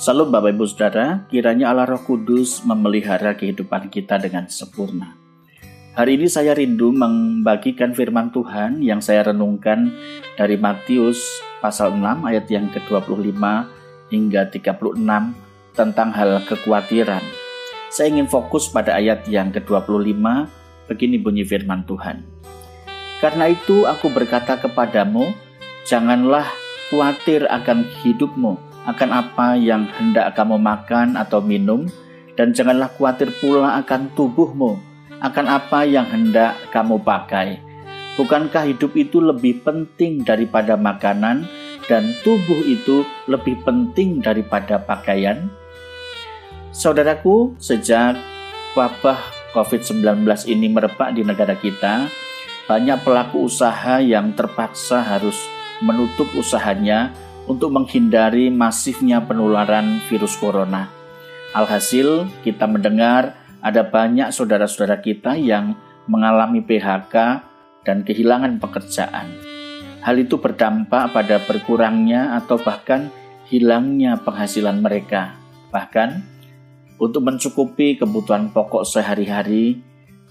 Salam Bapak Ibu Saudara, kiranya Allah Roh Kudus memelihara kehidupan kita dengan sempurna. Hari ini saya rindu membagikan firman Tuhan yang saya renungkan dari Matius pasal 6 ayat yang ke-25 hingga 36 tentang hal kekhawatiran. Saya ingin fokus pada ayat yang ke-25, begini bunyi firman Tuhan. Karena itu aku berkata kepadamu, janganlah khawatir akan hidupmu, akan apa yang hendak kamu makan atau minum, dan janganlah khawatir pula akan tubuhmu, akan apa yang hendak kamu pakai. Bukankah hidup itu lebih penting daripada makanan, dan tubuh itu lebih penting daripada pakaian? Saudaraku, sejak wabah COVID-19 ini merebak di negara kita, banyak pelaku usaha yang terpaksa harus menutup usahanya untuk menghindari masifnya penularan virus corona. Alhasil, kita mendengar ada banyak saudara-saudara kita yang mengalami PHK dan kehilangan pekerjaan. Hal itu berdampak pada berkurangnya atau bahkan hilangnya penghasilan mereka. Bahkan untuk mencukupi kebutuhan pokok sehari-hari,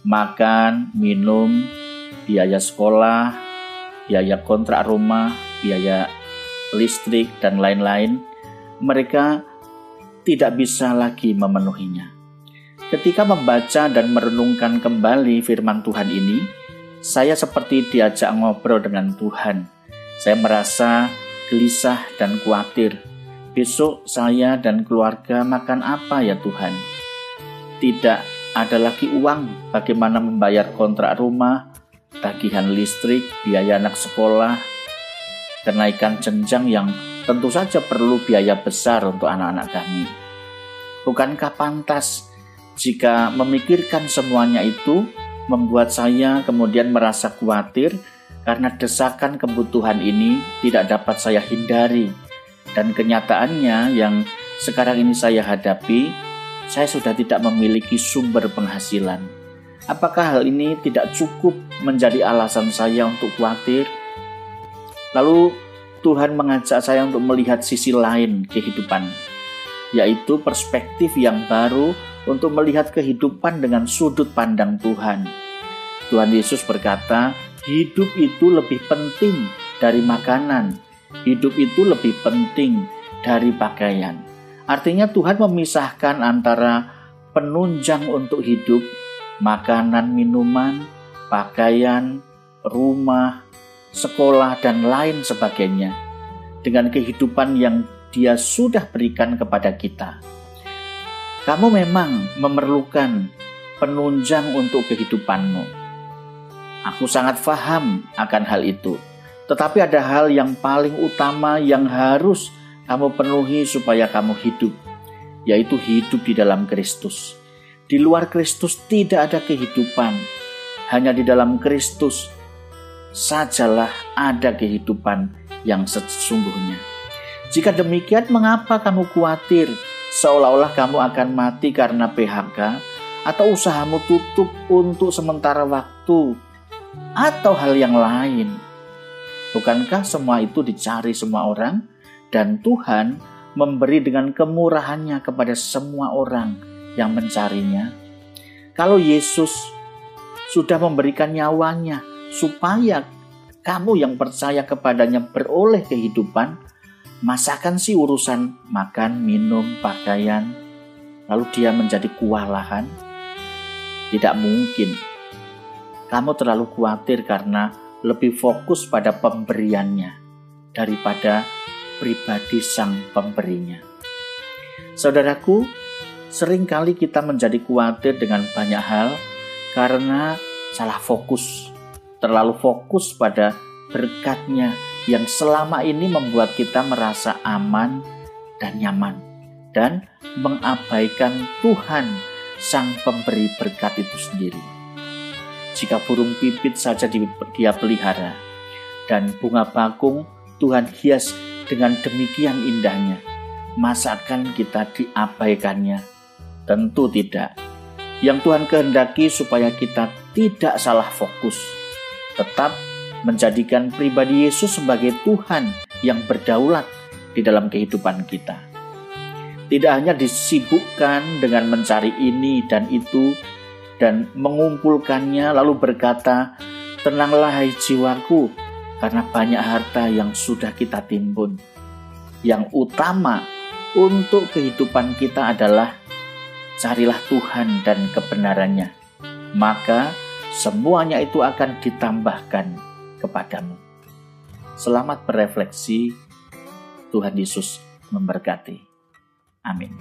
makan, minum, biaya sekolah, biaya kontrak rumah, biaya listrik, dan lain-lain, mereka tidak bisa lagi memenuhinya. Ketika membaca dan merenungkan kembali firman Tuhan ini, saya seperti diajak ngobrol dengan Tuhan. Saya merasa gelisah dan khawatir. Besok saya dan keluarga makan apa ya Tuhan? Tidak ada lagi uang bagaimana membayar kontrak rumah, tagihan listrik, biaya anak sekolah, kenaikan jenjang yang tentu saja perlu biaya besar untuk anak-anak kami. Bukankah pantas jika memikirkan semuanya itu membuat saya kemudian merasa khawatir karena desakan kebutuhan ini tidak dapat saya hindari dan kenyataannya yang sekarang ini saya hadapi saya sudah tidak memiliki sumber penghasilan. Apakah hal ini tidak cukup menjadi alasan saya untuk khawatir? Lalu Tuhan mengajak saya untuk melihat sisi lain kehidupan, yaitu perspektif yang baru untuk melihat kehidupan dengan sudut pandang Tuhan. Tuhan Yesus berkata, "Hidup itu lebih penting dari makanan, hidup itu lebih penting dari pakaian." Artinya, Tuhan memisahkan antara penunjang untuk hidup makanan, minuman, pakaian, rumah, sekolah, dan lain sebagainya dengan kehidupan yang Dia sudah berikan kepada kita. Kamu memang memerlukan penunjang untuk kehidupanmu. Aku sangat paham akan hal itu, tetapi ada hal yang paling utama yang harus kamu penuhi supaya kamu hidup, yaitu hidup di dalam Kristus. Di luar Kristus tidak ada kehidupan. Hanya di dalam Kristus sajalah ada kehidupan yang sesungguhnya. Jika demikian, mengapa kamu khawatir seolah-olah kamu akan mati karena PHK atau usahamu tutup untuk sementara waktu atau hal yang lain? Bukankah semua itu dicari semua orang dan Tuhan memberi dengan kemurahannya kepada semua orang yang mencarinya. Kalau Yesus sudah memberikan nyawanya supaya kamu yang percaya kepadanya beroleh kehidupan, masakan sih urusan makan, minum, pakaian, lalu dia menjadi kewalahan? Tidak mungkin. Kamu terlalu khawatir karena lebih fokus pada pemberiannya daripada pribadi sang pemberinya. Saudaraku, Seringkali kita menjadi khawatir dengan banyak hal karena salah fokus, terlalu fokus pada berkatnya yang selama ini membuat kita merasa aman dan nyaman dan mengabaikan Tuhan sang pemberi berkat itu sendiri. Jika burung pipit saja dia pelihara dan bunga bakung Tuhan hias dengan demikian indahnya, masakan kita diabaikannya Tentu tidak. Yang Tuhan kehendaki supaya kita tidak salah fokus, tetap menjadikan pribadi Yesus sebagai Tuhan yang berdaulat di dalam kehidupan kita. tidak hanya disibukkan dengan mencari ini dan itu dan mengumpulkannya lalu berkata, "Tenanglah hai jiwaku, karena banyak harta yang sudah kita timbun." Yang utama untuk kehidupan kita adalah carilah Tuhan dan kebenarannya. Maka semuanya itu akan ditambahkan kepadamu. Selamat berefleksi. Tuhan Yesus memberkati. Amin.